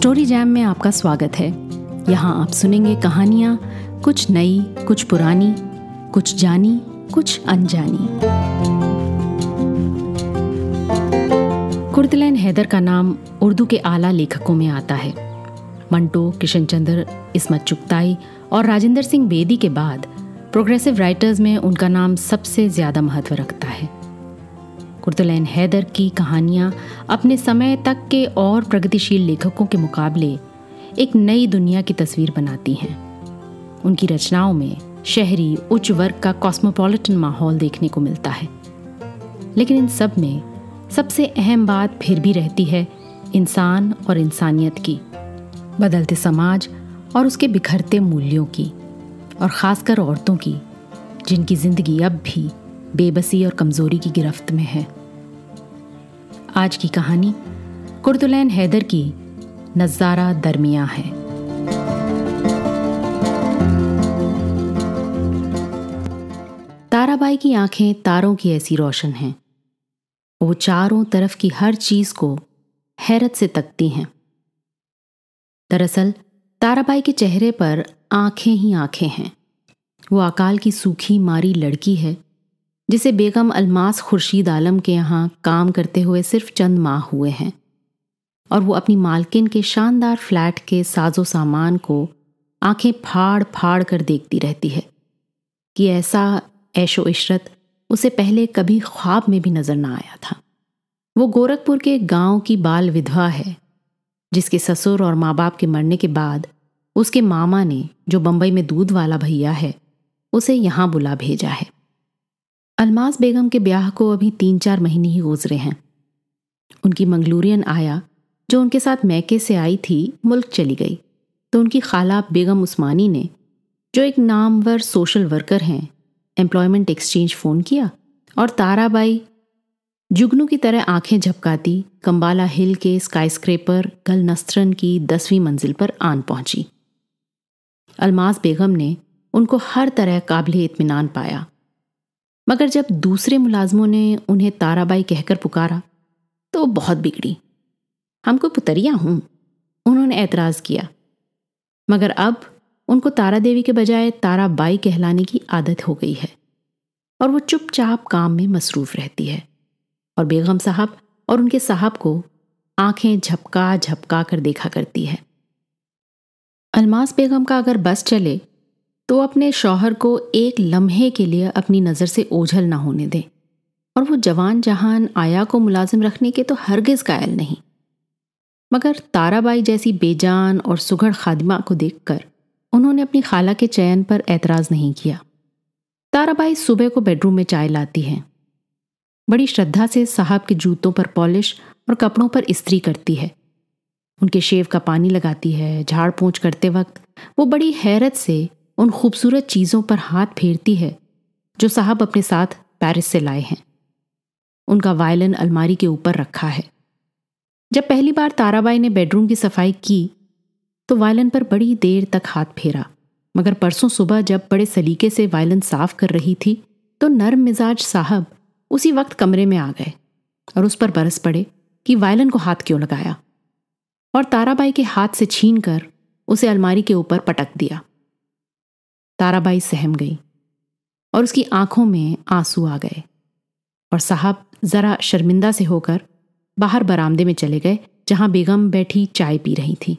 Story jam में आपका स्वागत है। यहाँ आप सुनेंगे कहानियाँ, कुछ नई, कुछ पुरानी, कुछ जानी, कुछ अनजानी। कुर्तलैन हैदर का नाम उर्दू के आला लेखकों में आता है। मंटो किशन चंद्र इसमत चुगताई और राजेंद्र सिंह बेदी के बाद प्रोग्रेसिव राइटर्स में उनका नाम सबसे ज़्यादा महत्व रखता है। कुर्तुलैन हैदर की कहानियाँ अपने समय तक के और प्रगतिशील लेखकों के मुकाबले एक नई दुनिया की तस्वीर बनाती हैं। उनकी रचनाओं में शहरी, उच्च वर्ग का कॉस्मोपॉलिटन माहौल देखने को मिलता है। लेकिन इन सब में सबसे अहम बात फिर भी रहती है इंसान और इंसानियत की, बदलते समाज और उसके बिखरते मूल्यों की और ख़ासकर औरतों की, जिनकी ज़िंदगी अब भी बेबसी और कमज़ोरी की गिरफ्त में है। आज की कहानी कुर्तुलैन हैदर की नज़ारा दरमिया है। ताराबाई की आँखें तारों की ऐसी रोशन हैं। वो चारों तरफ़ की हर चीज़ को हैरत से तकती हैं। दरअसल, ताराबाई के चेहरे पर आँखें ही आँखें हैं। वो अकाल की सूखी मारी लड़की है जिसे बेगम अलमास खुर्शीद आलम के यहाँ काम करते हुए सिर्फ़ चंद माह हुए हैं। और वो अपनी मालकिन के शानदार फ्लैट के साजो सामान को आँखें फाड़ फाड़ कर देखती रहती है कि ऐसा ऐशो इशरत उसे पहले कभी ख्वाब में भी नज़र ना आया था। वो गोरखपुर के गाँव की बाल विधवा है, जिसके ससुर और माँ बाप के मरने के बाद उसके मामा ने, जो बम्बई में दूध वाला भैया है, उसे यहाँ बुला भेजा है। अलमास बेगम के ब्याह को अभी तीन चार महीने ही गुजरे हैं। उनकी मंगलूरियन आया, जो उनके साथ मैके से आई थी, मुल्क चली गई। तो उनकी खाला बेगम उस्मानी ने, जो एक नामवर सोशल वर्कर हैं एम्प्लॉयमेंट एक्सचेंज फ़ोन किया और ताराबाई, जुगनू की तरह आँखें झपकाती, कंबाला हिल के स्काईस्क्रेपर गल नस्त्रन की दसवीं मंजिल पर आन पहुँची। अलमास बेगम ने उनको हर तरह काबिल इतमान पाया। मगर जब दूसरे मुलाजमों ने उन्हें ताराबाई कहकर पुकारा तो बहुत बिगड़ी। हमको पुतरिया हूँ, उन्होंने ऐतराज किया। मगर अब उनको तारा देवी के बजाय ताराबाई कहलाने की आदत हो गई है, और वो चुपचाप काम में मसरूफ रहती है। और बेगम साहब और उनके साहब को आँखें झपका झपका कर देखा करती है। अलमास बेगम का अगर बस चले तो अपने शौहर को एक लम्हे के लिए अपनी नज़र से ओझल ना होने दें। और वो जवान जहान आया को मुलाजिम रखने के तो हरगिज कायल नहीं। मगर ताराबाई जैसी बेजान और सुघड़ खादिमा को देखकर उन्होंने अपनी खाला के चयन पर एतराज़ नहीं किया। ताराबाई सुबह को बेडरूम में चाय लाती हैं। बड़ी श्रद्धा से साहब के जूतों पर पॉलिश और कपड़ों पर इस्त्री करती है। उनके शेव का पानी लगाती है झाड़ पोंछ करते वक्त वो बड़ी हैरत से उन खूबसूरत चीज़ों पर हाथ फेरती है, जो साहब अपने साथ पेरिस से लाए हैं। उनका वायलिन अलमारी के ऊपर रखा है। जब पहली बार ताराबाई ने बेडरूम की सफ़ाई की तो वायलिन पर बड़ी देर तक हाथ फेरा। मगर परसों सुबह जब बड़े सलीके से वायलिन साफ़ कर रही थी तो नर्म मिजाज साहब उसी वक्त कमरे में आ गए और उस पर बरस पड़े कि वायलिन को हाथ क्यों लगाया। और ताराबाई के हाथ से छीन कर उसे अलमारी के ऊपर पटक दिया। ताराबाई सहम गई और उसकी आँखों में आँसू आ गए और साहब जरा शर्मिंदा से होकर बाहर बरामदे में चले गए, जहाँ बेगम बैठी चाय पी रही थी।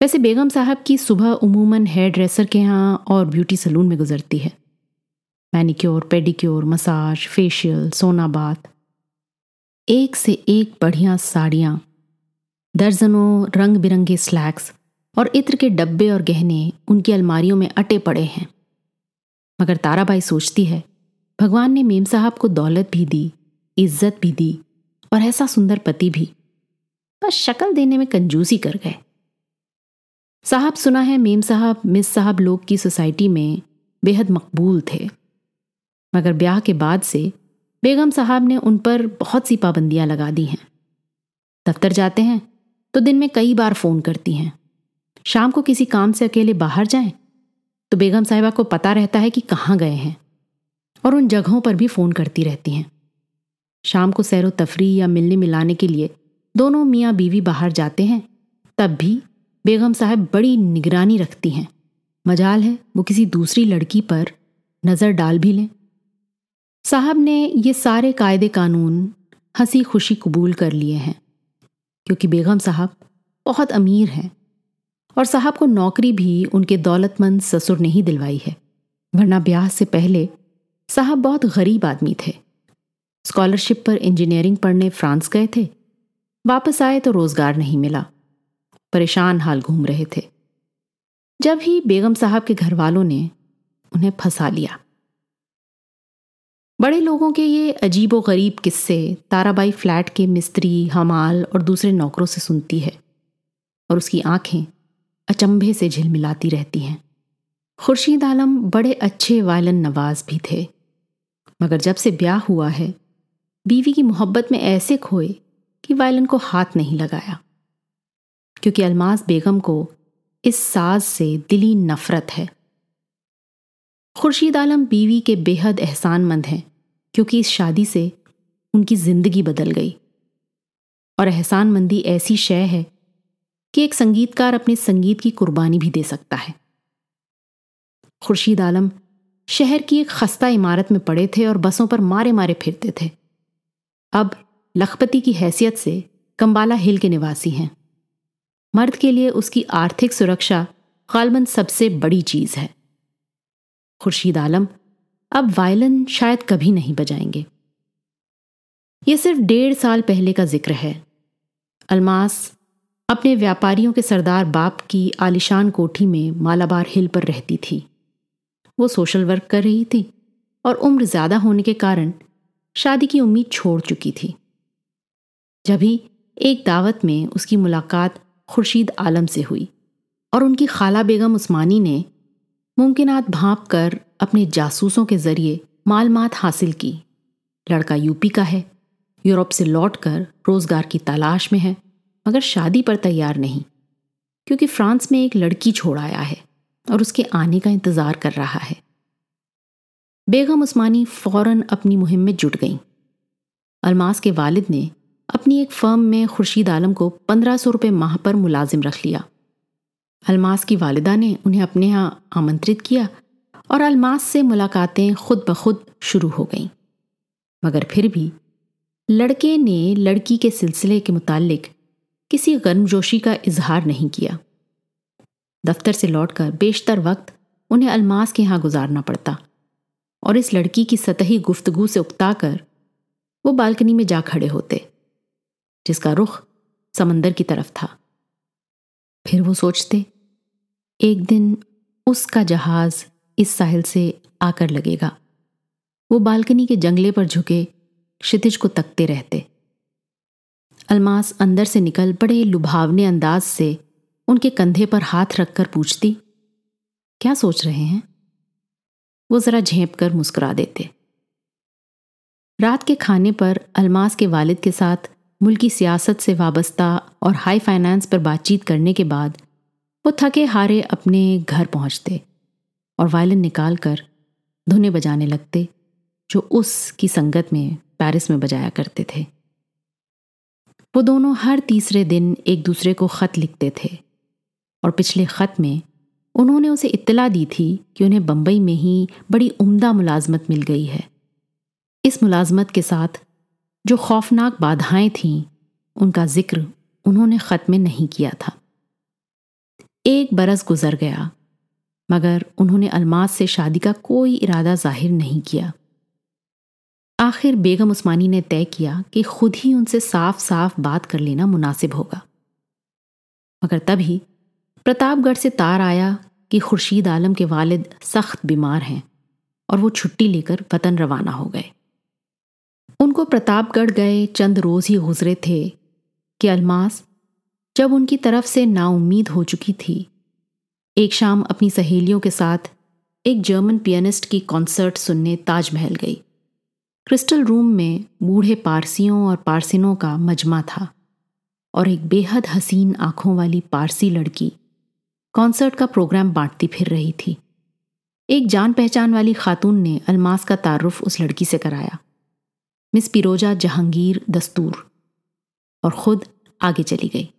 वैसे बेगम साहब की सुबह उमूमन हेयर ड्रेसर के यहाँ और ब्यूटी सलून में गुजरती है। मैनिक्योर पेडिक्योर मसाज फेशियल सोना बात एक से एक बढ़िया साड़ियाँ, दर्जनों रंग बिरंगे स्लैक्स और इत्र के डब्बे और गहने उनकी अलमारियों में अटे पड़े हैं। मगर ताराबाई सोचती है, भगवान ने मेम साहब को दौलत भी दी, इज़्ज़त भी दी, और ऐसा सुंदर पति भी। बस शक्ल देने में कंजूसी कर गए। साहब सुना है मेम साहब, मिस साहब लोग की सोसाइटी में बेहद मकबूल थे। मगर ब्याह के बाद से बेगम साहब ने उन पर बहुत सी पाबंदियाँ लगा दी हैं। दफ्तर जाते हैं तो दिन में कई बार फ़ोन करती हैं। शाम को किसी काम से अकेले बाहर जाएँ? तो बेगम साहिबा को पता रहता है कि कहाँ गए हैं और उन जगहों पर भी फ़ोन करती रहती हैं। शाम को सैरो तफरी या मिलने मिलाने के लिए दोनों मियाँ बीवी बाहर जाते हैं, तब भी बेगम साहब बड़ी निगरानी रखती हैं। मजाल है, वो किसी दूसरी लड़की पर नज़र डाल भी लें। साहब ने ये सारे कायदे कानून हँसी खुशी कबूल कर लिए हैं, क्योंकि बेगम साहब बहुत अमीर हैं। और साहब को नौकरी भी उनके दौलतमंद ससुर ने ही दिलवाई है। वरना ब्याह से पहले साहब बहुत गरीब आदमी थे। स्कॉलरशिप पर इंजीनियरिंग पढ़ने फ्रांस गए थे। वापस आए तो रोज़गार नहीं मिला। परेशान हाल घूम रहे थे। जब ही बेगम साहब के घर वालों ने उन्हें फंसा लिया। बड़े लोगों के ये अजीब व गरीब किस्से ताराबाई फ्लैट के मिस्त्री, हमाल और दूसरे नौकरों से सुनती है और उसकी आँखें अचंभे से झिलमिलाती रहती हैं। खुर्शीद आलम बड़े अच्छे वायलन नवाज़ भी थे। मगर जब से ब्याह हुआ है, बीवी की मोहब्बत में ऐसे खोए कि वायलन को हाथ नहीं लगाया। क्योंकि अलमास बेगम को इस साज से दिली नफरत है। खुर्शीद आलम बीवी के बेहद एहसानमंद हैं, क्योंकि इस शादी से उनकी ज़िंदगी बदल गई। और एहसानमंदी ऐसी शय है कि एक संगीतकार अपने संगीत की कुर्बानी भी दे सकता है। खुर्शीद आलम शहर की एक खस्ता इमारत में पड़े थे और बसों पर मारे मारे फिरते थे। अब लखपति की हैसियत से कंबाला हिल के निवासी हैं। मर्द के लिए उसकी आर्थिक सुरक्षा गालबन सबसे बड़ी चीज़ है। खुर्शीद आलम अब वायलन शायद कभी नहीं बजाएँगे। यह सिर्फ़ डेढ़ साल पहले का ज़िक्र है। अलमास अपने व्यापारियों के सरदार बाप की आलिशान कोठी में मालाबार हिल पर रहती थी। वो सोशल वर्क कर रही थी और उम्र ज़्यादा होने के कारण शादी की उम्मीद छोड़ चुकी थी। जब ही एक दावत में उसकी मुलाकात खुर्शीद आलम से हुई और उनकी खाला बेगम उस्मानी ने मुमकिनात भाप कर अपने जासूसों के ज़रिए मालूमात हासिल की। लड़का यूपी का है, यूरोप से लौटकर रोज़गार की तलाश में है। मगर शादी पर तैयार नहीं, क्योंकि फ्रांस में एक लड़की छोड़ आया है और उसके आने का इंतज़ार कर रहा है। बेगम उस्मानी फ़ौरन अपनी मुहिम में जुट गईं। अलमास के वालिद ने अपनी एक फर्म में खुर्शीद आलम को पंद्रह सौ रुपये माह पर मुलाजिम रख लिया। अलमास की वालिदा ने उन्हें अपने यहाँ आमंत्रित किया और अलमास से मुलाकातें खुद ब खुद शुरू हो गईं। मगर फिर भी लड़के ने लड़की के सिलसिले के मुतालिक किसी गर्मजोशी का इजहार नहीं किया। दफ्तर से लौटकर बेशतर वक्त उन्हें अलमास के यहाँ गुजारना पड़ता और इस लड़की की सतही गुफ्तगु से उकताकर वो बालकनी में जा खड़े होते, जिसका रुख समंदर की तरफ़ था। फिर वो सोचते, एक दिन उसका जहाज़ इस साहिल से आकर लगेगा। वो बालकनी के जंगले पर झुके क्षितिज को तकते रहते। अलमास अंदर से निकल बड़े लुभावने अंदाज से उनके कंधे पर हाथ रखकर पूछती, क्या सोच रहे हैं? वो जरा झेप कर मुस्कुरा देते। रात के खाने पर अलमास के वालिद के साथ मुल्की सियासत से वाबस्ता और हाई फाइनेंस पर बातचीत करने के बाद वो थके हारे अपने घर पहुँचते और वायलिन निकाल कर धुने बजाने लगते, जो उस की संगत में पेरिस में बजाया करते थे। वो दोनों हर तीसरे दिन एक दूसरे को खत लिखते थे। और पिछले खत में उन्होंने उसे इत्तला दी थी कि उन्हें बंबई में ही बड़ी उम्दा मुलाजमत मिल गई है। इस मुलाजमत के साथ जो खौफनाक बाधाएँ थीं, उनका ज़िक्र उन्होंने खत में नहीं किया था। एक बरस गुजर गया, मगर उन्होंने अलमास से शादी का कोई इरादा ज़ाहिर नहीं किया। आखिर बेगम उस्मानी ने तय किया कि खुद ही उनसे साफ़ साफ़ बात कर लेना मुनासिब होगा। मगर तभी प्रतापगढ़ से तार आया कि खुर्शीद आलम के वालिद सख्त बीमार हैं और वो छुट्टी लेकर वतन रवाना हो गए। उनको प्रतापगढ़ गए, चंद रोज ही गुजरे थे कि अलमास जब उनकी तरफ़ से नाउम्मीद हो चुकी थी, एक शाम अपनी सहेलियों के साथ एक जर्मन पियानिस्ट की कॉन्सर्ट सुनने ताजमहल गई। क्रिस्टल रूम में बूढ़े पारसियों और पारसिनों का मजमा था और एक बेहद हसीन आँखों वाली पारसी लड़की कॉन्सर्ट का प्रोग्राम बांटती फिर रही थी। एक जान पहचान वाली खातून ने अलमास का तारुफ उस लड़की से कराया। मिस पिरोजा जहांगीर दस्तूर और खुद आगे चली गई।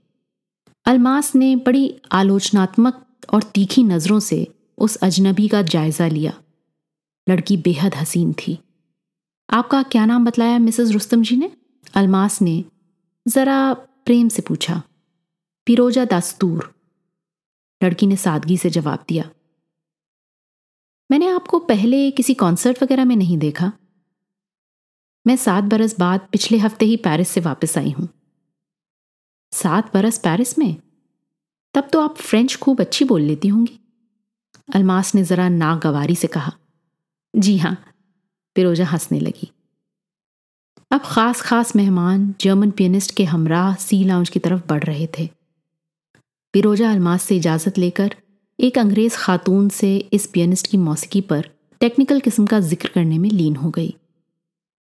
अलमास ने बड़ी आलोचनात्मक और तीखी नज़रों से उस अजनबी का जायज़ा लिया। लड़की बेहद हसीन थी। आपका क्या नाम बतलाया मिसेस रुस्तम जी ने? अलमास ने ज़रा प्रेम से पूछा। पिरोजा दास्तूर। लड़की ने सादगी से जवाब दिया। मैंने आपको पहले किसी कॉन्सर्ट वगैरह में नहीं देखा। मैं सात बरस बाद पिछले हफ़्ते ही पेरिस से वापस आई हूँ। सात बरस पेरिस में? तब तो आप फ्रेंच खूब अच्छी बोल लेती होंगी। अलमास ने जरा नागवारी से कहा। जी हाँ पिरोजा हंसने लगी। अब खास खास मेहमान जर्मन पियनिस्ट के हमराह सी लाउंज की तरफ़ बढ़ रहे थे। पिरोजा अलमास से इजाज़त लेकर एक अंग्रेज़ खातून से इस पियनिस्ट की मौसीकी पर टेक्निकल किस्म का ज़िक्र करने में लीन हो गई।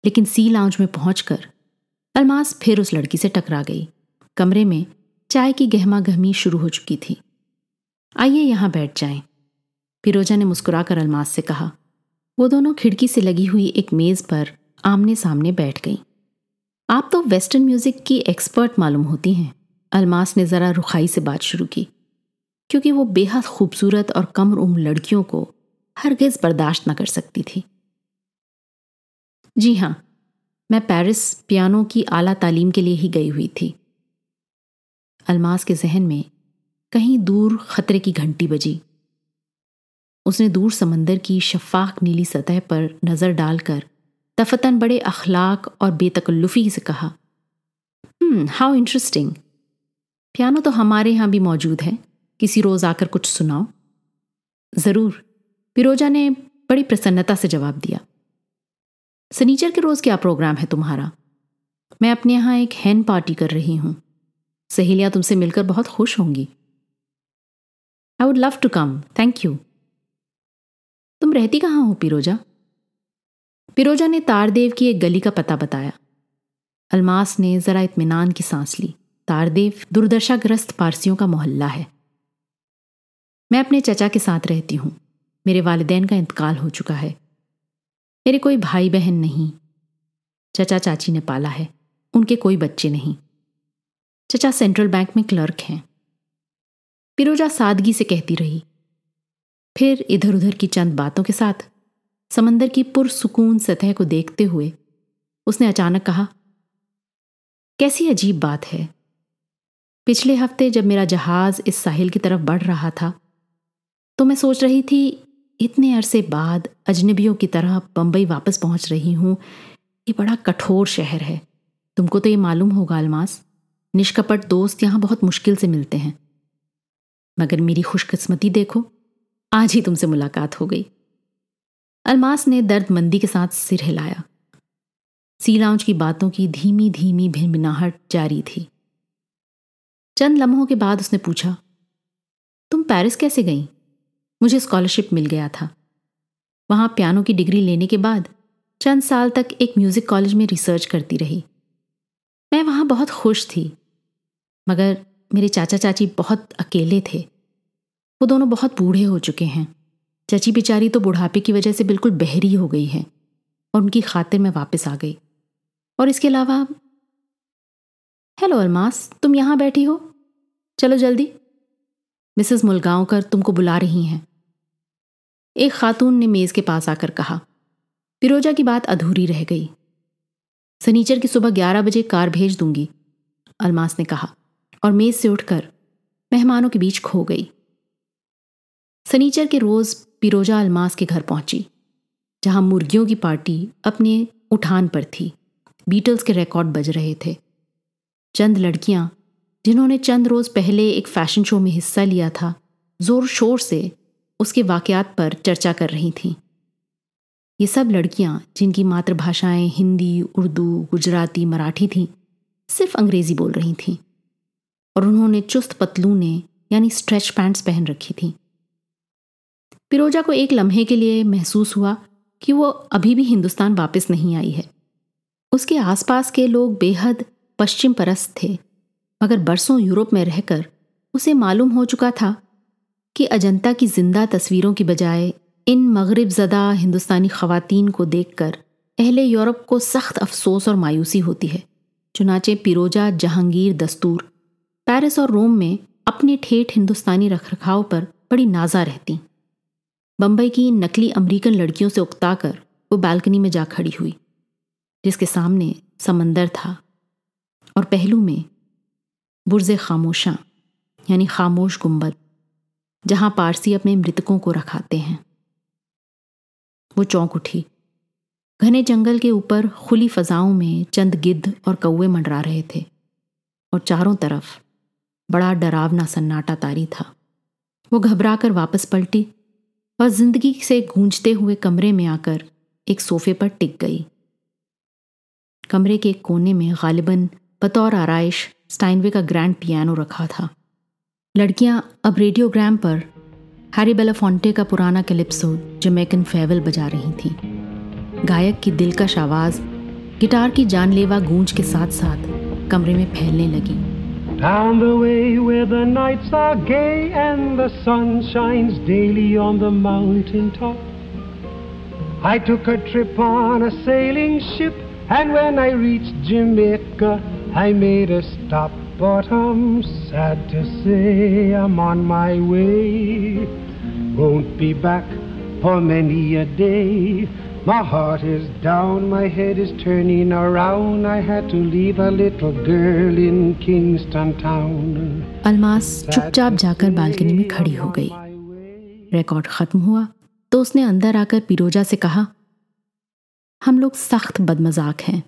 लेकिन सी लाउंज में पहुंचकर अलमास फिर उस लड़की से टकरा गई। कमरे में चाय की गहमा गहमी शुरू हो चुकी थी। आइए यहाँ बैठ जाएँ। फिरोजा ने मुस्कुराकर अलमास से कहा वो दोनों खिड़की से लगी हुई एक मेज पर आमने सामने बैठ गईं। आप तो वेस्टर्न म्यूज़िक की एक्सपर्ट मालूम होती हैं। अलमास ने ज़रा रुखाई से बात शुरू की, क्योंकि वो बेहद खूबसूरत और कम उम्र लड़कियों को हरगिज बर्दाश्त न कर सकती थी। जी हाँ मैं पेरिस पियानो की आला तालीम के लिए ही गई हुई थी। अलमास के जहन में कहीं दूर खतरे की घंटी बजी। उसने दूर समंदर की शफाक नीली सतह पर नज़र डालकर दफतन बड़े अखलाक और बेतकल्लुफी से कहा हाउ इंटरेस्टिंग पियानो तो हमारे यहाँ भी मौजूद है। किसी रोज आकर कुछ सुनाओ. ज़रूर. पिरोजा ने बड़ी प्रसन्नता से जवाब दिया सनीचर के रोज क्या प्रोग्राम है तुम्हारा? मैं अपने यहाँ एक हैन पार्टी कर रही हूँ। सहेलियाँ तुमसे मिलकर बहुत खुश होंगी। I would love to come thank you तुम रहती कहाँ हो, पिरोजा? पिरोजा ने तारदेव की एक गली का पता बताया। अलमास ने जरा इतमान की सांस ली। तारदेव दुर्दशाग्रस्त पारसियों का मोहल्ला है। मैं अपने चचा के साथ रहती हूँ। मेरे वालदेन का इंतकाल हो चुका है। मेरे कोई भाई बहन नहीं। चचा चाची ने पाला है। उनके कोई बच्चे नहीं। चचा सेंट्रल बैंक में क्लर्क हैं। पिरोजा सादगी से कहती रही फिर इधर उधर की चंद बातों के साथ समंदर की पुरसुकून सतह को देखते हुए उसने अचानक कहा, कैसी अजीब बात है। पिछले हफ़्ते जब मेरा जहाज़ इस साहिल की तरफ़ बढ़ रहा था तो मैं सोच रही थी, इतने अरसे बाद अजनबियों की तरह बंबई वापस पहुँच रही हूँ। ये बड़ा कठोर शहर है। तुमको तो ये मालूम होगा, अलमास, निष्कपट दोस्त यहाँ बहुत मुश्किल से मिलते हैं। मगर मेरी खुशकिस्मती देखो आज ही तुमसे मुलाकात हो गई। अलमास ने दर्द मंदी के साथ सिर हिलाया। सी लाउंज की बातों की धीमी धीमी भिनभिनाहट जारी थी। चंद लम्हों के बाद उसने पूछा, तुम पेरिस कैसे गई? मुझे स्कॉलरशिप मिल गया था। वहाँ पियानो की डिग्री लेने के बाद चंद साल तक एक म्यूज़िक कॉलेज में रिसर्च करती रही। मैं वहाँ बहुत खुश थी, मगर मेरे चाचा चाची बहुत अकेले थे। वो दोनों बहुत बूढ़े हो चुके हैं। चची बेचारी तो बुढ़ापे की वजह से बिल्कुल बहरी हो गई है और उनकी खातिर मैं वापस आ गई। और इसके अलावा, हेलो अलमास, तुम यहाँ बैठी हो? चलो जल्दी। मिसेस मुलगांवकर तुमको बुला रही हैं। एक खातून ने मेज के पास आकर कहा। फिरोजा की बात अधूरी रह गई। सनीचर की सुबह ग्यारह बजे कार भेज दूँगी, अलमास ने कहा, और मेज से उठकर मेहमानों के बीच खो गई। सनीचर के रोज पिरोजा अलमास के घर पहुँची, जहाँ मुर्गियों की पार्टी अपने उठान पर थी। बीटल्स के रिकॉर्ड बज रहे थे। चंद लड़कियाँ, जिन्होंने चंद रोज पहले एक फ़ैशन शो में हिस्सा लिया था, ज़ोर शोर से उसके वाकयात पर चर्चा कर रही थीं। ये सब लड़कियाँ, जिनकी मातृभाषाएँ हिंदी, उर्दू, गुजराती, मराठी थीं, सिर्फ़ अंग्रेज़ी बोल रही थीं। और उन्होंने चुस्त पतलूने, यानी स्ट्रेच पैंट्स पहन रखी थी। पिरोजा को एक लम्हे के लिए महसूस हुआ कि वो अभी भी हिंदुस्तान वापस नहीं आई है। उसके आसपास के लोग बेहद पश्चिम परस्त थे, मगर बरसों यूरोप में रहकर उसे मालूम हो चुका था कि अजंता की ज़िंदा तस्वीरों की बजाय इन मगरब ज़दा हिंदुस्तानी खवातीन को देखकर अहले यूरोप को सख्त अफसोस और मायूसी होती है। चुनाचे पिरोजा जहांगीर दस्तूर, पेरिस और रोम में अपने ठेठ हिंदुस्तानी रखरखाव पर बड़ी नाजा रहती। बंबई की नकली अमेरिकन लड़कियों से उकताकर वो बालकनी में जा खड़ी हुई, जिसके सामने समंदर था और पहलू में बुरज खामोशा, यानी खामोश गुंबद, जहाँ पारसी अपने मृतकों को रखाते हैं। वो चौंक उठी। घने जंगल के ऊपर खुली फजाओं में चंद गिद्ध और कौए मंडरा रहे थे और चारों तरफ़ बड़ा डरावना सन्नाटा तारी था। वो घबराकर वापस पलटी और ज़िंदगी से गूंजते हुए कमरे में आकर एक सोफे पर टिक गई। कमरे के एक कोने में गालिबन, बतौर आरइश, स्टाइनवे का ग्रैंड पियानो रखा था। लड़कियाँ अब रेडियोग्राम पर हैरी बेलाफोंटे का पुराना कैलिप्सो जमैकन फेवल बजा रही थीं। गायक की दिलकश आवाज़, गिटार की जानलेवा गूंज के साथ साथ कमरे में फैलने लगी। Down the way where the nights are gay and the sun shines daily on the mountain top. I took a trip on a sailing ship, and when I reached Jamaica, I made a stop. But I'm sad to say I'm on my way. Won't be back for many a day. My heart is down, my head is turning around. I had to leave a little girl in Kingston town. Almas चुपचाप जाकर balcony में खड़ी हो गई। Record खत्म हुआ तो उसने अंदर आकर पिरोजा से कहा हम लोग सख्त बदमजाक हैं।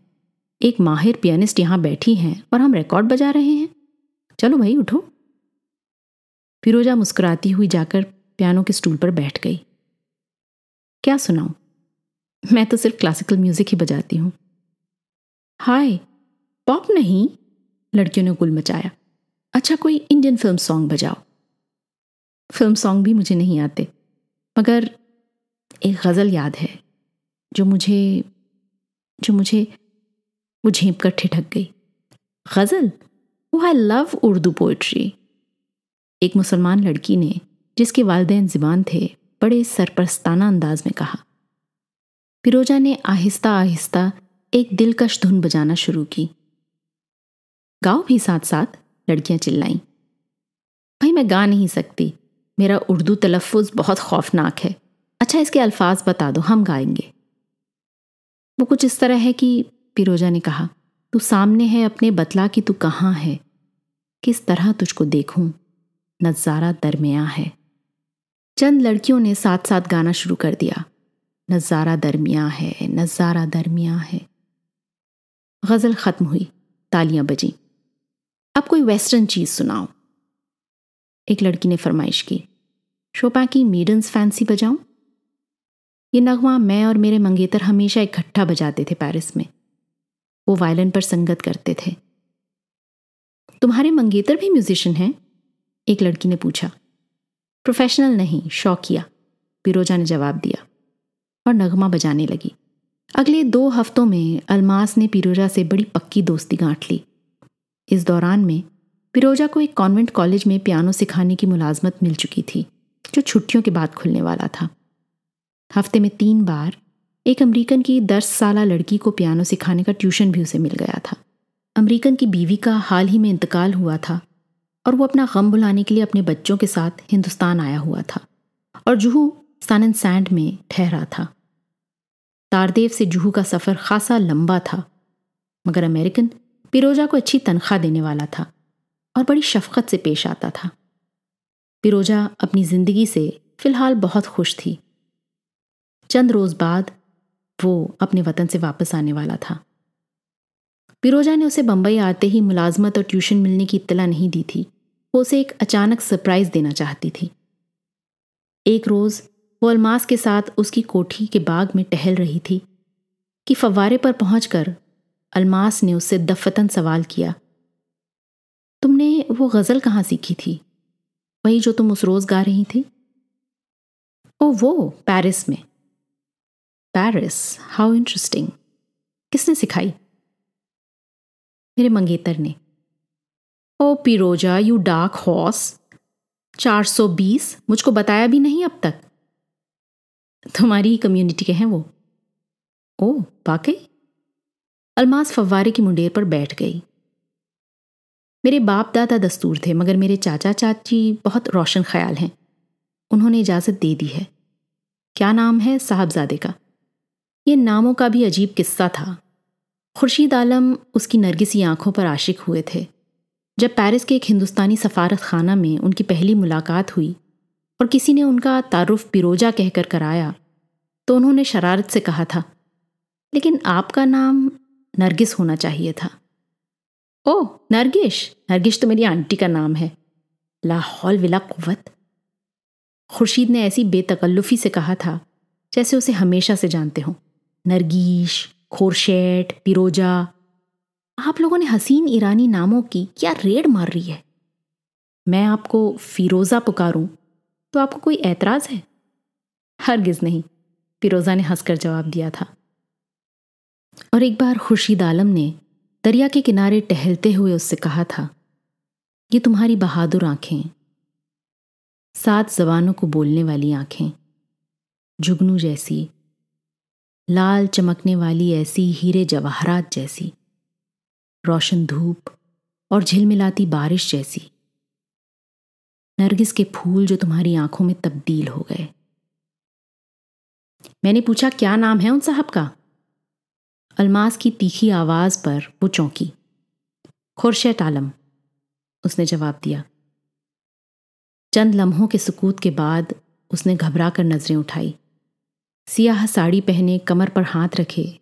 एक माहिर पियानिस्ट यहाँ बैठी हैं और हम रिकॉर्ड बजा रहे हैं। चलो भाई उठो। फिरोजा मुस्कुराती हुई जाकर पियानो के स्टूल पर बैठ गई। क्या सुनाऊं? मैं तो सिर्फ़ क्लासिकल म्यूज़िक ही बजाती हूँ। हाय पॉप नहीं, लड़कियों ने गुल मचाया। अच्छा कोई इंडियन फ़िल्म सॉन्ग बजाओ। फ़िल्म सॉन्ग भी मुझे नहीं आते, मगर एक गज़ल याद है, जो मुझे जो मुझे, वो झेप कर ठिठक गई। गज़ल? वो आई लव उर्दू पोइट्री एक मुसलमान लड़की ने, जिसके वालदेन ज़िबान थे, बड़े सरपरस्ताना अंदाज में कहा फिरोजा ने आहिस्ता आहिस्ता एक दिलकश धुन बजाना शुरू की। गाओ भी साथ साथ लड़कियाँ चिल्लाईं। भाई, मैं गा नहीं सकती। मेरा उर्दू तलफ़ बहुत खौफनाक है। अच्छा इसके अल्फाज बता दो, हम गाएँगे। वो कुछ इस तरह है कि पिरोजा ने कहा, तू सामने है अपने बतला कि तू कहाँ है? किस तरह तुझको देखूँ? नज़ारा दरमिया है। चंद लड़कियों ने साथ साथ गाना शुरू कर दिया। नज़ारा दरमिया है, नज़ारा दरमिया है। गज़ल ख़त्म हुई, तालियाँ बजी। अब कोई वेस्टर्न चीज़ सुनाओ एक लड़की ने फरमाइश की, शोपा की मीडन्स फैंसी बजाऊं? ये नगमा मैं और मेरे मंगेतर हमेशा इकट्ठा बजाते थे पेरिस में। वो वायलिन पर संगत करते थे। तुम्हारे मंगेतर भी म्यूजिशियन हैं? एक लड़की ने पूछा। प्रोफेशनल नहीं, शौकिया पिरोजा ने जवाब दिया। और नगमा बजाने लगी। अगले दो हफ्तों में अलमास ने पिरोजा से बड़ी पक्की दोस्ती गांठ ली। इस दौरान में पिरोजा को एक कॉन्वेंट कॉलेज में पियानो सिखाने की मुलाजमत मिल चुकी थी, जो छुट्टियों के बाद खुलने वाला था। हफ़्ते में तीन बार एक अमेरिकन की दस साल लड़की को पियानो सिखाने का ट्यूशन भी उसे मिल गया था। अमेरिकन की बीवी का हाल ही में इंतकाल हुआ था और वो अपना गम बुलाने के लिए अपने बच्चों के साथ हिंदुस्तान आया हुआ था। और जूहू सन एंड सैंड में ठहरा था। तारदेव से जूहू का सफ़र खासा लंबा था, मगर अमेरिकन पिरोजा को अच्छी तनख्वाह देने वाला था और बड़ी शफकत से पेश आता था। पिरोजा अपनी ज़िंदगी से फ़िलहाल बहुत खुश थी। चंद रोज़ बाद वो अपने वतन से वापस आने वाला था। पिरोजा ने उसे बंबई आते ही मुलाजमत और ट्यूशन मिलने की इत्तला नहीं दी थी। वो उसे एक अचानक सरप्राइज़ देना चाहती थी। एक रोज़ वो अलमास के साथ उसकी कोठी के बाग में टहल रही थी कि फवारे पर पहुंचकर अलमास ने उससे दफतन सवाल किया, तुमने वो गज़ल कहाँ सीखी थी? वही जो तुम उस रोज़ गा रही थी? ओ, वो, पेरिस में. पेरिस? How interesting. किसने सिखाई? मेरे मंगेतर ने. ओ, पिरोजा, यू डार्क हॉर्स। 420 मुझको बताया भी नहीं अब तक। तुम्हारी कम्युनिटी के हैं वो। ओ, वाकई? अलमास फव्वारे की मुंडेर पर बैठ गई। मेरे बाप दादा दस्तूर थे, मगर मेरे चाचा चाची बहुत रोशन ख्याल हैं। उन्होंने इजाज़त दे दी है। क्या नाम है साहबजादे का? ये नामों का भी अजीब किस्सा था। खुर्शीद आलम उसकी नरगिसी आँखों पर आशिक हुए थे। जब पेरिस के एक हिंदुस्तानी सफारत खाना में उनकी पहली मुलाकात हुई और किसी ने उनका तारुफ पिरोजा कहकर कराया तो उन्होंने शरारत से कहा था, लेकिन आपका नाम नरगिस होना चाहिए था। ओह नरगिश नरगिश तो मेरी आंटी का नाम है। लाहौल विला कुवत। खुर्शीद ने ऐसी बेतकल्लुफी से कहा था, जैसे उसे हमेशा से जानते हो। नरगीश, खोरशेट पिरोजा आप लोगों ने हसीन ईरानी नामों की क्या रेड मार रही है? मैं आपको फिरोज़ा पुकारूं तो आपको कोई ऐतराज़ है? हरगिज़ नहीं, फिरोज़ा ने हंसकर जवाब दिया था। और एक बार खुर्शीद आलम ने दरिया के किनारे टहलते हुए उससे कहा था, ये तुम्हारी बहादुर आँखें, सात जबानों को बोलने वाली आँखें, जुगनू जैसी, लाल चमकने वाली ऐसी हीरे जवाहरात जैसी, रोशन धूप और झिलमिलाती बारिश जैसी नरगिस के फूल जो तुम्हारी आँखों में तब्दील हो गए। मैंने पूछा, क्या नाम है उन साहब का? अलमास की तीखी आवाज़ पर वो चौंकी। खुर्शेट आलम, उसने जवाब दिया। चंद लम्हों के सुकूत के बाद उसने घबरा कर नज़रें उठाई। सियाह साड़ी पहने कमर पर हाथ रखे।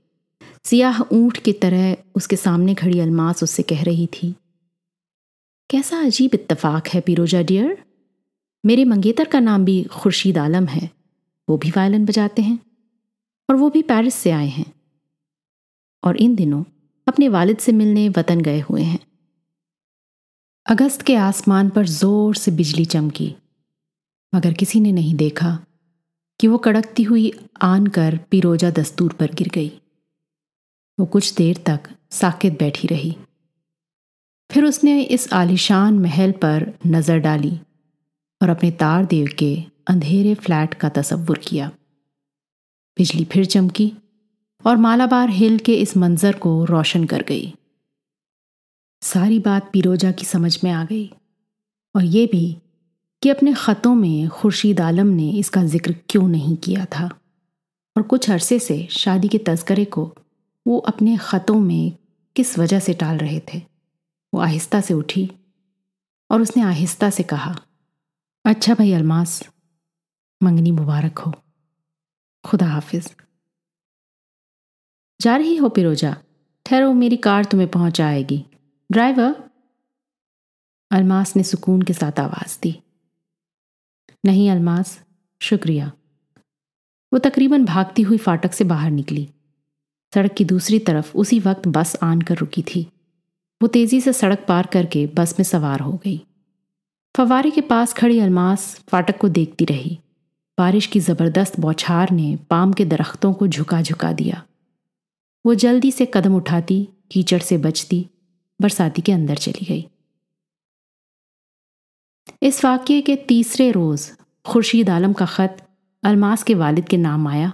सियाह ऊँट की तरह उसके सामने खड़ी अलमास उससे कह रही थी कैसा अजीब इत्तफाक है पिरोजा डियर? मेरे मंगेतर का नाम भी खुर्शीद आलम है। वो भी वायलिन बजाते हैं और वो भी पेरिस से आए हैं। और इन दिनों अपने वालिद से मिलने वतन गए हुए हैं। अगस्त के आसमान पर ज़ोर से बिजली चमकी, मगर किसी ने नहीं देखा कि वो कड़कती हुई आन कर पिरोजा दस्तूर पर गिर गई। वो कुछ देर तक साकेत बैठी रही। फिर उसने इस आलिशान महल पर नज़र डाली और अपने तार देव के अंधेरे फ्लैट का तस्वुर किया। बिजली फिर चमकी और मालाबार हिल के इस मंजर को रोशन कर गई। सारी बात पिरोजा की समझ में आ गई और ये भी कि अपने ख़तों में खुर्शीद आलम ने इसका ज़िक्र क्यों नहीं किया था और कुछ अरसे से शादी के तस्करे को वो अपने ख़तों में किस वजह से टाल रहे थे। वो आहिस्ता से उठी और उसने आहिस्ता से कहा अच्छा भाई अलमास, मंगनी मुबारक हो। खुदा हाफिज। जा रही हो पिरोजा, ठहरो, मेरी कार तुम्हें पहुंचाएगी ड्राइवर? अलमास ने सुकून के साथ आवाज़ दी। नहीं अलमास, शुक्रिया। वो तकरीबन भागती हुई फाटक से बाहर निकली। सड़क की दूसरी तरफ़ उसी वक्त बस आन कर रुकी थी। वो तेज़ी से सड़क पार करके बस में सवार हो गई। फवारे के पास खड़ी अलमास फाटक को देखती रही। बारिश की ज़बरदस्त बौछार ने पाम के दरख्तों को झुका झुका दिया। वो जल्दी से कदम उठाती, कीचड़ से बचती, बरसाती के अंदर चली गई। इस वाक्य के तीसरे रोज खुर्शीद आलम का खत अलमास के वालिद के नाम आया।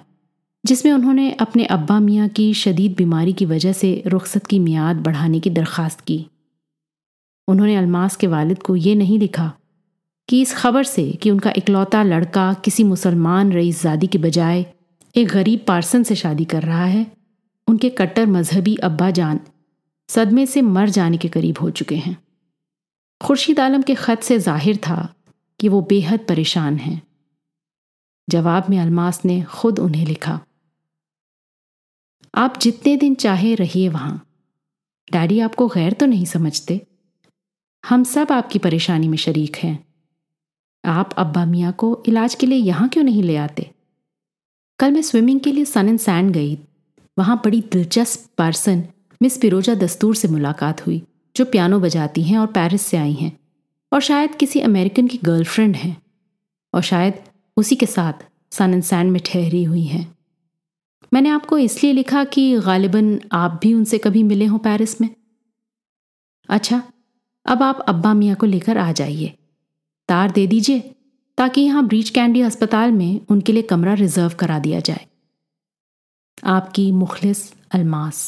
जिसमें उन्होंने अपने अब्बा मियाँ की शदीद बीमारी की वजह से रुख्सत की मियाद बढ़ाने की दरख्वास्त की। उन्होंने अलमास के वालिद को ये नहीं लिखा कि इस खबर से कि उनका इकलौता लड़का किसी मुसलमान रईसजादी के बजाय एक गरीब पार्सन से शादी कर रहा है, उनके कट्टर मजहबी अब्बा जान सदमे से मर जाने के करीब हो चुके हैं। खुर्शीद आलम के ख़त से ज़ाहिर था कि वो बेहद परेशान हैं। जवाब में अलमास ने खुद उन्हें लिखा। आप जितने दिन चाहे रहिए वहाँ। डैडी आपको गैर तो नहीं समझते। हम सब आपकी परेशानी में शरीक हैं। आप अब्बा मियाँ को इलाज के लिए यहाँ क्यों नहीं ले आते? कल मैं स्विमिंग के लिए सन एंड सैंड गई। वहाँ बड़ी दिलचस्प पर्सन मिस पिरोजा दस्तूर से मुलाकात हुई, जो पियानो बजाती हैं और पेरिस से आई हैं, और शायद किसी अमेरिकन की गर्लफ्रेंड हैं, और शायद उसी के साथ सन एंड सैंड में ठहरी हुई हैं। मैंने आपको इसलिए लिखा कि गालिबन आप भी उनसे कभी मिले हों पेरिस में। अच्छा अब आप अब्बा मियाँ को लेकर आ जाइए। तार दे दीजिए, ताकि यहाँ ब्रीच कैंडी अस्पताल में उनके लिए कमरा रिज़र्व करा दिया जाए। आपकी मुखलिस अलमास।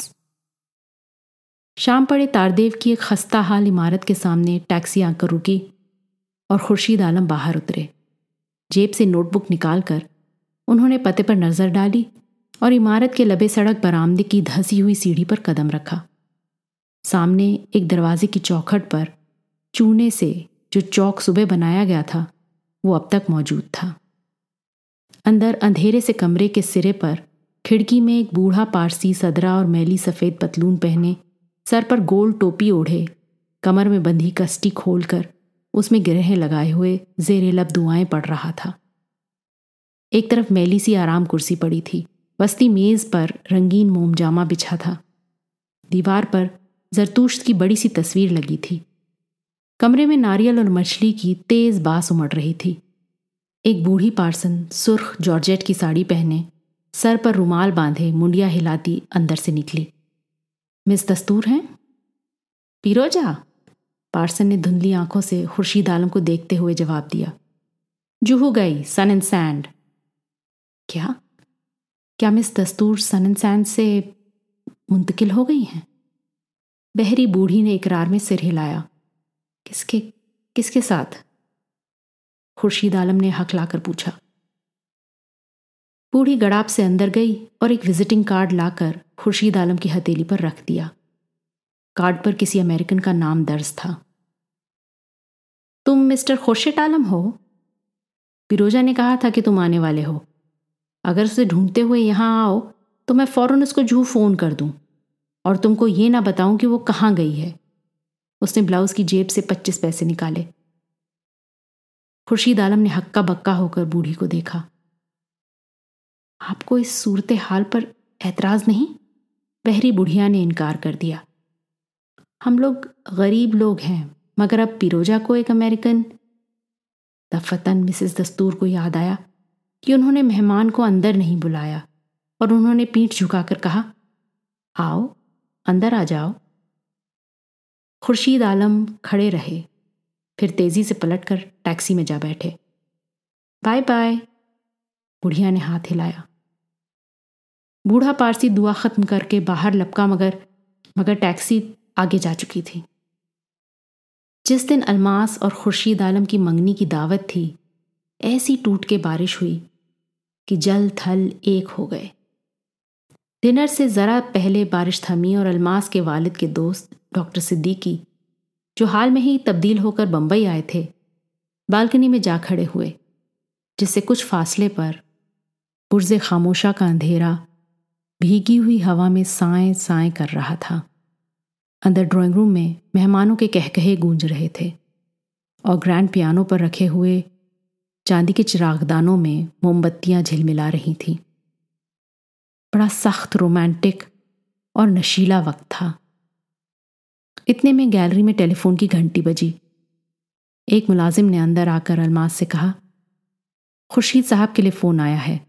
शाम पड़े तारदेव की एक खस्ता हाल इमारत के सामने टैक्सी आकर रुकी और खुर्शीद आलम बाहर उतरे। जेब से नोटबुक निकालकर उन्होंने पते पर नज़र डाली और इमारत के लबे सड़क बरामदे की धसी हुई सीढ़ी पर कदम रखा। सामने एक दरवाजे की चौखट पर चूने से जो चौक सुबह बनाया गया था, वो अब तक मौजूद था। अंदर अंधेरे से कमरे के सिरे पर खिड़की में एक बूढ़ा पारसी सदरा और मैली सफ़ेद पतलून पहने सर पर गोल टोपी ओढ़े, कमर में बंधी कस्टी खोलकर उसमें गिरहें लगाए हुए जेर लब दुआएँ पड़ रहा था। एक तरफ़ मैली सी आराम कुर्सी पड़ी थी वस्ती मेज पर रंगीन मोमजामा बिछा था। दीवार पर जरतूश की बड़ी सी तस्वीर लगी थी। कमरे में नारियल और मछली की तेज बास उमड़ रही थी। एक बूढ़ी पार्सन सुर्ख जॉर्जेट की साड़ी पहने सर पर रुमाल बांधे मुंडिया हिलाती अंदर से निकली। मिस दस्तूर हैं? पीरोजा? पार्सन ने धुंधली आँखों से खुर्शीद आलम को देखते हुए जवाब दिया। जुहू गई, सन एंड सैंड। क्या? क्या मिस दस्तूर सन एंड सैंड से मुंतकिल हो गई हैं? बहरी बूढ़ी ने इकरार में सिर हिलाया। किसके किसके साथ? खुर्शीद आलम ने हक लाकर पूछा। बूढ़ी गड़ाप से अंदर गई और एक विजिटिंग कार्ड लाकर खुर्शीद आलम की हथेली पर रख दिया। कार्ड पर किसी अमेरिकन का नाम दर्ज था। तुम मिस्टर खुर्शीद आलम हो? पिरोजा ने कहा था कि तुम आने वाले हो। अगर उसे ढूंढते हुए यहाँ आओ तो मैं फ़ौरन उसको जू फ़ोन कर दूँ और तुमको ये ना बताऊँ कि वो कहाँ गई है। उसने ब्लाउज की जेब से पच्चीस पैसे निकाले। खुर्शीद आलम ने हक्का बक्का होकर बूढ़ी को देखा। आपको इस सूरत हाल पर ऐतराज नहीं? बहरी बुढ़िया ने इनकार कर दिया। हम लोग गरीब लोग हैं, मगर अब पिरोजा को एक अमेरिकन, दफतन मिसेस दस्तूर को याद आया। कि उन्होंने मेहमान को अंदर नहीं बुलाया और उन्होंने पीठ झुकाकर कहा, आओ, अंदर आ जाओ। खुर्शीद आलम खड़े रहे, फिर तेज़ी से पलटकर टैक्सी में जा बैठे। बाय बाय, बुढ़िया ने हाथ हिलाया। बूढ़ा पारसी दुआ खत्म करके बाहर लपका मगर मगर टैक्सी आगे जा चुकी थी। जिस दिन अलमास और खुर्शीद आलम की मंगनी की दावत थी, ऐसी टूट के बारिश हुई कि जल, थल एक हो गए। डिनर से ज़रा पहले बारिश थमी और अलमास के वालिद के दोस्त, डॉक्टर सिद्दीकी, जो हाल में ही तब्दील होकर बंबई आए थे, बालकनी में जा खड़े हुए, जिससे कुछ फासले पर पुरज खामोशा का अंधेरा भीगी हुई हवा में साए साए कर रहा था। अंदर ड्राइंग रूम में मेहमानों के कहकहे गूंज रहे थे और ग्रैंड पियानो पर रखे हुए चांदी के चिरागदानों में मोमबत्तियाँ झिलमिला रही थीं। बड़ा सख्त, रोमांटिक और नशीला वक्त था। इतने में गैलरी में टेलीफोन की घंटी बजी। एक मुलाजिम ने अंदर आकर अलमास से कहा, खुर्शीद साहब के लिए फ़ोन आया है।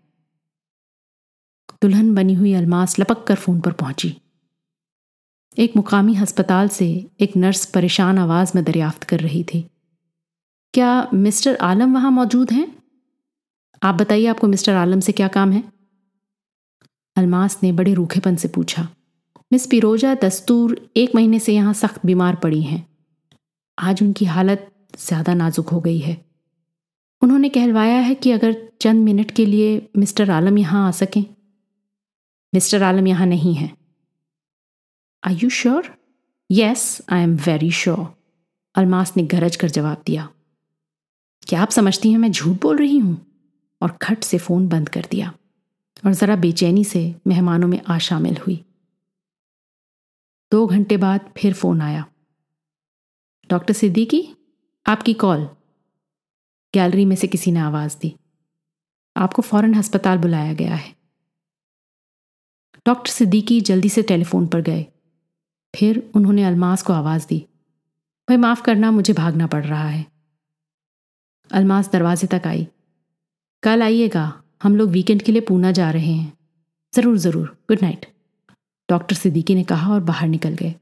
दुल्हन बनी हुई अलमास लपक कर फ़ोन पर पहुँची। एक मुकामी अस्पताल से एक नर्स परेशान आवाज़ में दरियाफ्त कर रही थी। क्या मिस्टर आलम वहाँ मौजूद हैं? आप बताइए आपको मिस्टर आलम से क्या काम है? अलमास ने बड़े रूखेपन से पूछा, मिस पिरोजा दस्तूर एक महीने से यहाँ सख्त बीमार पड़ी हैं। आज उनकी हालत ज़्यादा नाजुक हो गई है। उन्होंने कहलवाया है कि अगर चंद मिनट के लिए मिस्टर आलम यहाँ आ सकें। मिस्टर आलम यहाँ नहीं है। I you sure yes I am very sure Almas ने गरज कर जवाब दिया क्या आप समझती हैं, मैं झूठ बोल रही हूँ? और खट से फ़ोन बंद कर दिया। और ज़रा बेचैनी से मेहमानों में आ शामिल हुई। दो घंटे बाद फिर फ़ोन आया। डॉक्टर सिद्दीकी, आपकी कॉल। गैलरी में से किसी ने आवाज़ दी। आपको फ़ौरन अस्पताल बुलाया गया है। डॉक्टर सिद्दीकी जल्दी से टेलीफोन पर गए। फिर उन्होंने अलमास को आवाज़ दी। भाई माफ़ करना, मुझे भागना पड़ रहा है। अलमास दरवाजे तक आई। कल आइएगा। हम लोग वीकेंड के लिए पूना जा रहे हैं। ज़रूर ज़रूर। गुड नाइट डॉक्टर सिद्दीकी ने कहा और बाहर निकल गए।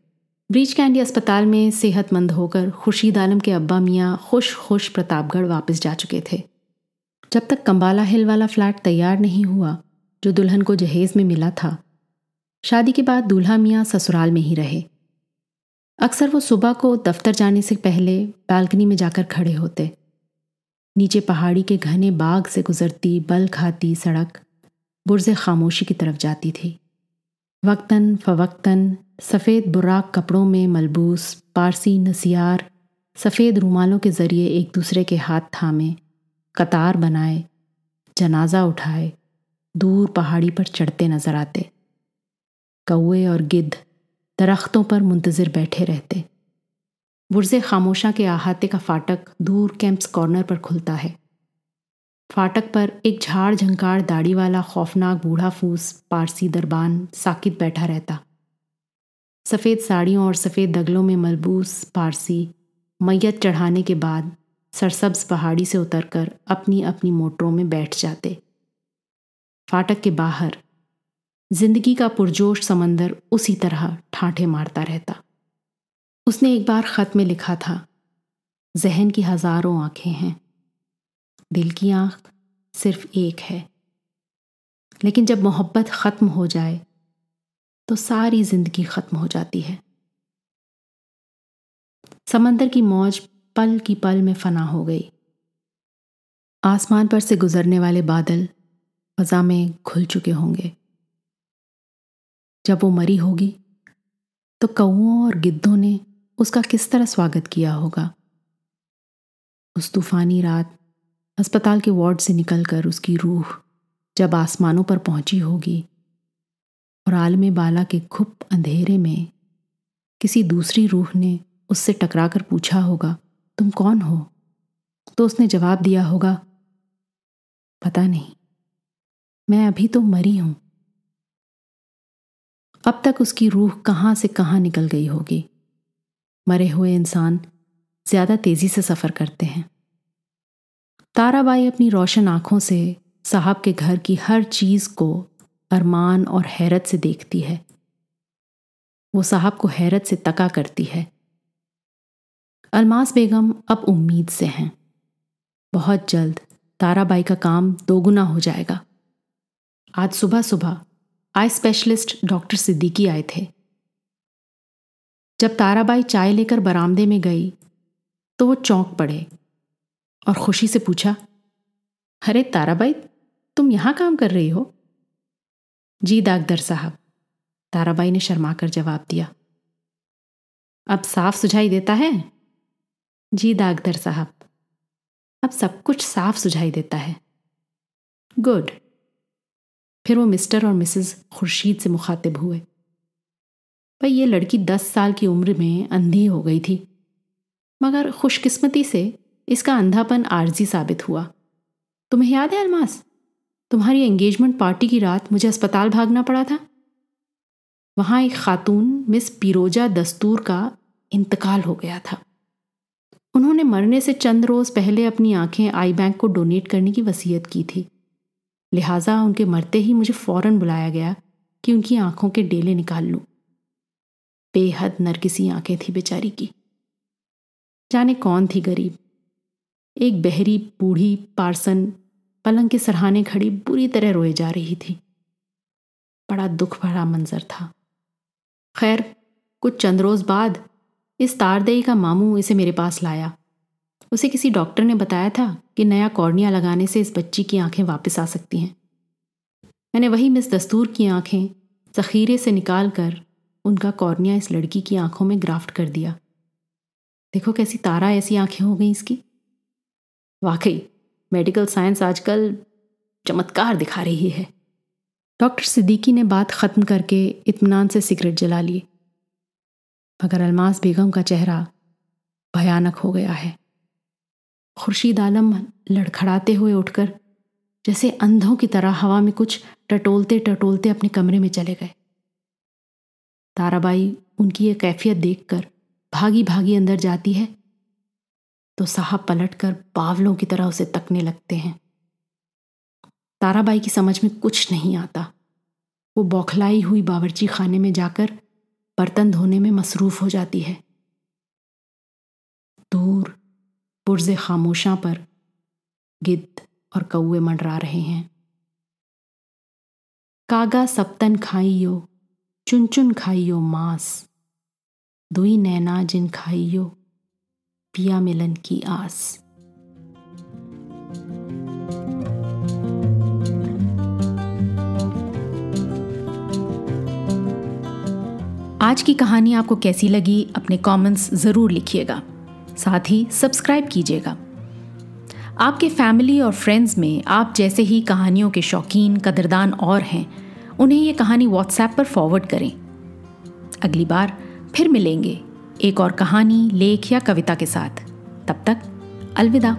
ब्रीच कैंडी अस्पताल में सेहतमंद होकर खुर्शीद आलम के अब्बा मियाँ खुश खुश प्रतापगढ़ वापस जा चुके थे। जब तक कंबाला हिल वाला फ्लैट तैयार नहीं हुआ, जो दुल्हन को जहेज में मिला था, शादी के बाद दूल्हा मियाँ ससुराल में ही रहे। अक्सर वो सुबह को दफ्तर जाने से पहले बालकनी में जाकर खड़े होते। नीचे पहाड़ी के घने बाग से गुजरती बल खाती सड़क बुरजे खामोशी की तरफ़ जाती थी। वक्तन फवक्तन, सफ़ेद बुराक कपड़ों में मलबूस, पारसी नसियार, सफ़ेद रुमालों के ज़रिए एक दूसरे के हाथ थामे, कतार बनाए, जनाजा उठाए, दूर पहाड़ी पर चढ़ते नज़र आते। कौए और गिद्ध दरख्तों पर मुंतज़र बैठे रहते। बुरजे खामोशा के अहाते का फाटक दूर कैंप्स कॉर्नर पर खुलता है। फाटक पर एक झाड़ झंकार दाढ़ी वाला खौफनाक बूढ़ा फूस पारसी दरबान साकित बैठा रहता। सफ़ेद साड़ियों और सफ़ेद दगलों में मलबूस पारसी मैयत चढ़ाने के बाद सरसब्ज पहाड़ी से उतरकर अपनी अपनी मोटरों में बैठ जाते। फाटक के बाहर ज़िंदगी का पुरजोश समंदर उसी तरह ठाठे मारता रहता। उसने एक बार खत में लिखा था, जहन की हज़ारों आँखें हैं। दिल की आँख सिर्फ़ एक है। लेकिन जब मोहब्बत ख़त्म हो जाए तो सारी ज़िंदगी ख़त्म हो जाती है। समंदर की मौज पल की पल में फना हो गई। आसमान पर से गुजरने वाले बादल फजा में घुल चुके होंगे। जब वो मरी होगी तो कौओं और गिद्धों ने उसका किस तरह स्वागत किया होगा? उस तूफानी रात, अस्पताल के वार्ड से निकलकर उसकी रूह जब आसमानों पर पहुँची होगी और आलम बाला के खुप अंधेरे में किसी दूसरी रूह ने उससे टकराकर पूछा होगा, तुम कौन हो? तो उसने जवाब दिया होगा, पता नहीं, मैं अभी तो मरी हूँ। अब तक उसकी रूह कहाँ से कहाँ निकल गई होगी? मरे हुए इंसान ज़्यादा तेज़ी से सफ़र करते हैं। ताराबाई अपनी रोशन आँखों से साहब के घर की हर चीज़ को अरमान और हैरत से देखती है। वो साहब को हैरत से तका करती है। अलमास बेगम अब उम्मीद से हैं। बहुत जल्द ताराबाई का काम दोगुना हो जाएगा। आज सुबह सुबह आई स्पेशलिस्ट डॉक्टर सिद्दीकी आए थे। जब ताराबाई चाय लेकर बरामदे में गई तो वो चौंक पड़े और खुशी से पूछा, अरे ताराबाई, तुम यहाँ काम कर रही हो? जी दागदर साहब, ताराबाई ने शर्माकर जवाब दिया। अब साफ़ सुझाई देता है? जी दागदर साहब, अब सब कुछ साफ़ सुझाई देता है। गुड, फिर वो मिस्टर और मिसेस खुर्शीद से मुखातिब हुए। भाई ये लड़की दस साल की उम्र में अंधी हो गई थी। मगर खुशकिस्मती से इसका अंधापन आर्जी साबित हुआ। तुम्हें याद है अलमास? तुम्हारी एंगेजमेंट पार्टी की रात मुझे अस्पताल भागना पड़ा था। वहाँ एक खातून मिस पिरोजा दस्तूर का इंतकाल हो गया था। उन्होंने मरने से चंद रोज पहले अपनी आँखें आई बैंक को डोनेट करने की वसीयत की थी। लिहाजा उनके मरते ही मुझे फ़ौरन बुलाया गया कि उनकी आँखों के डेले निकाल लूँ। बेहद नरकिसी आँखें थी बेचारी की। जाने कौन थी गरीब? एक बहरी, बूढ़ी, पार्सन, पलंग के सरहाने खड़ी बुरी तरह रोए जा रही थी। बड़ा दुख भरा मंजर था। खैर, कुछ चंद रोज बाद इस तारदेई का मामू इसे मेरे पास लाया। उसे किसी डॉक्टर ने बताया था कि नया कॉर्निया लगाने से इस बच्ची की आँखें वापस आ सकती हैं। मैंने वही मिस दस्तूर की आँखें जखीरे से निकाल कर उनका कॉर्निया इस लड़की की आँखों में ग्राफ्ट कर दिया। देखो कैसी तारा ऐसी आँखें हो गई इसकी। वाकई मेडिकल साइंस आजकल चमत्कार दिखा रही है। डॉक्टर सिद्दीकी ने बात ख़त्म करके इत्मीनान से सिगरेट जला लिए मगर अलमास बेगम का चेहरा भयानक हो गया है। खुर्शीद आलम लड़खड़ाते हुए उठकर जैसे अंधों की तरह हवा में कुछ टटोलते टटोलते अपने कमरे में चले गए। ताराबाई उनकी ये कैफियत देखकर भागी भागी अंदर जाती है। तो साहब पलटकर बावलों की तरह उसे तकने लगते हैं। ताराबाई की समझ में कुछ नहीं आता। वो बौखलाई हुई बावर्ची खाने में जाकर बर्तन धोने में मसरूफ हो जाती है। दूर पुरजे खामोशा पर गिद्ध और कौए मंडरा रहे हैं। कागा सप्तन खाइयो चुन चुन खाइयो मांस। दुई नैना जिन खाइयो, पिया मिलन की आस। आज की कहानी आपको कैसी लगी, अपने कमेंट्स ज़रूर लिखिएगा। साथ ही सब्सक्राइब कीजिएगा। आपके फैमिली और फ्रेंड्स में आप जैसे ही कहानियों के शौकीन, कदरदान और हैं उन्हें ये कहानी व्हाट्सएप पर फॉरवर्ड करें। अगली बार फिर मिलेंगे एक और कहानी, लेख या कविता के साथ। तब तक अलविदा।